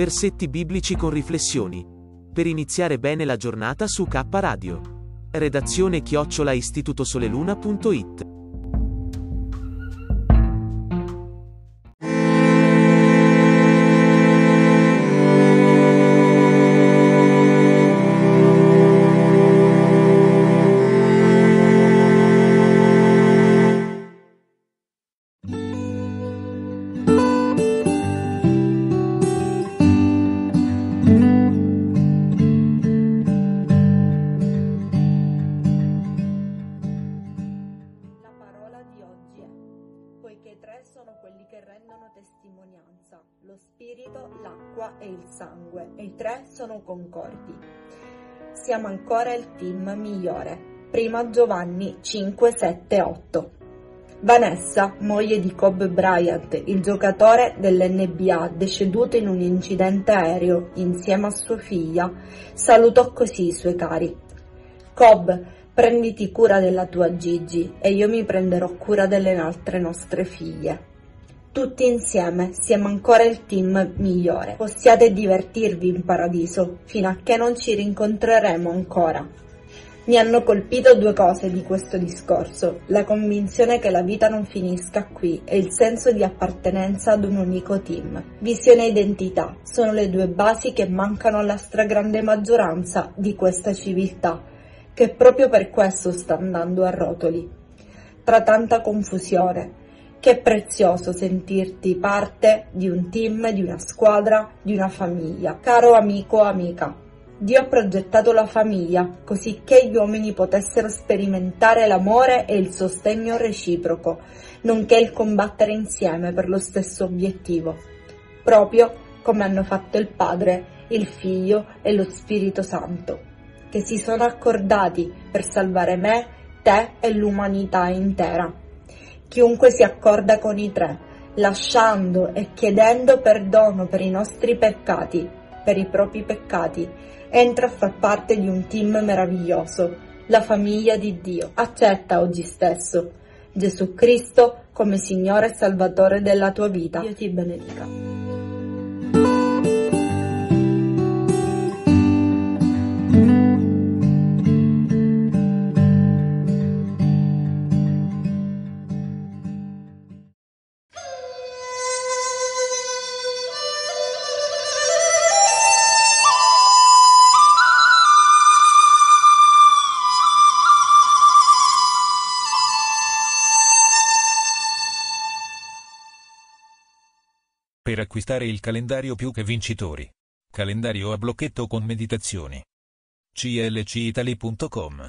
Versetti biblici con riflessioni. Per iniziare bene la giornata su K Radio. Redazione chiocciola istitutosoleluna.it lo spirito, l'acqua e il sangue, e i tre sono concordi. Siamo ancora il team migliore. Prima Giovanni 5, 7, 8. Vanessa, moglie di Cobb Bryant, il giocatore dell'NBA deceduto in un incidente aereo insieme a sua figlia, salutò così i suoi cari. Cobb, prenditi cura della tua Gigi e io mi prenderò cura delle altre nostre figlie. Tutti insieme siamo ancora il team migliore. Possiate divertirvi in paradiso fino a che non ci rincontreremo ancora. Mi hanno colpito due cose di questo discorso, la convinzione che la vita non finisca qui e il senso di appartenenza ad un unico team. Visione e identità sono le due basi che mancano alla stragrande maggioranza di questa civiltà, che proprio per questo sta andando a rotoli. Tra tanta confusione, che prezioso sentirti parte di un team, di una squadra, di una famiglia. Caro amico o amica, Dio ha progettato la famiglia così che gli uomini potessero sperimentare l'amore e il sostegno reciproco, nonché il combattere insieme per lo stesso obiettivo, proprio come hanno fatto il Padre, il Figlio e lo Spirito Santo, che si sono accordati per salvare me, te e l'umanità intera. Chiunque si accorda con i tre, lasciando e chiedendo perdono per i nostri peccati, per i propri peccati, entra a far parte di un team meraviglioso, la famiglia di Dio. Accetta oggi stesso Gesù Cristo come Signore e Salvatore della tua vita. Dio ti benedica. Per acquistare il calendario più che vincitori. Calendario a blocchetto con meditazioni. clcitali.com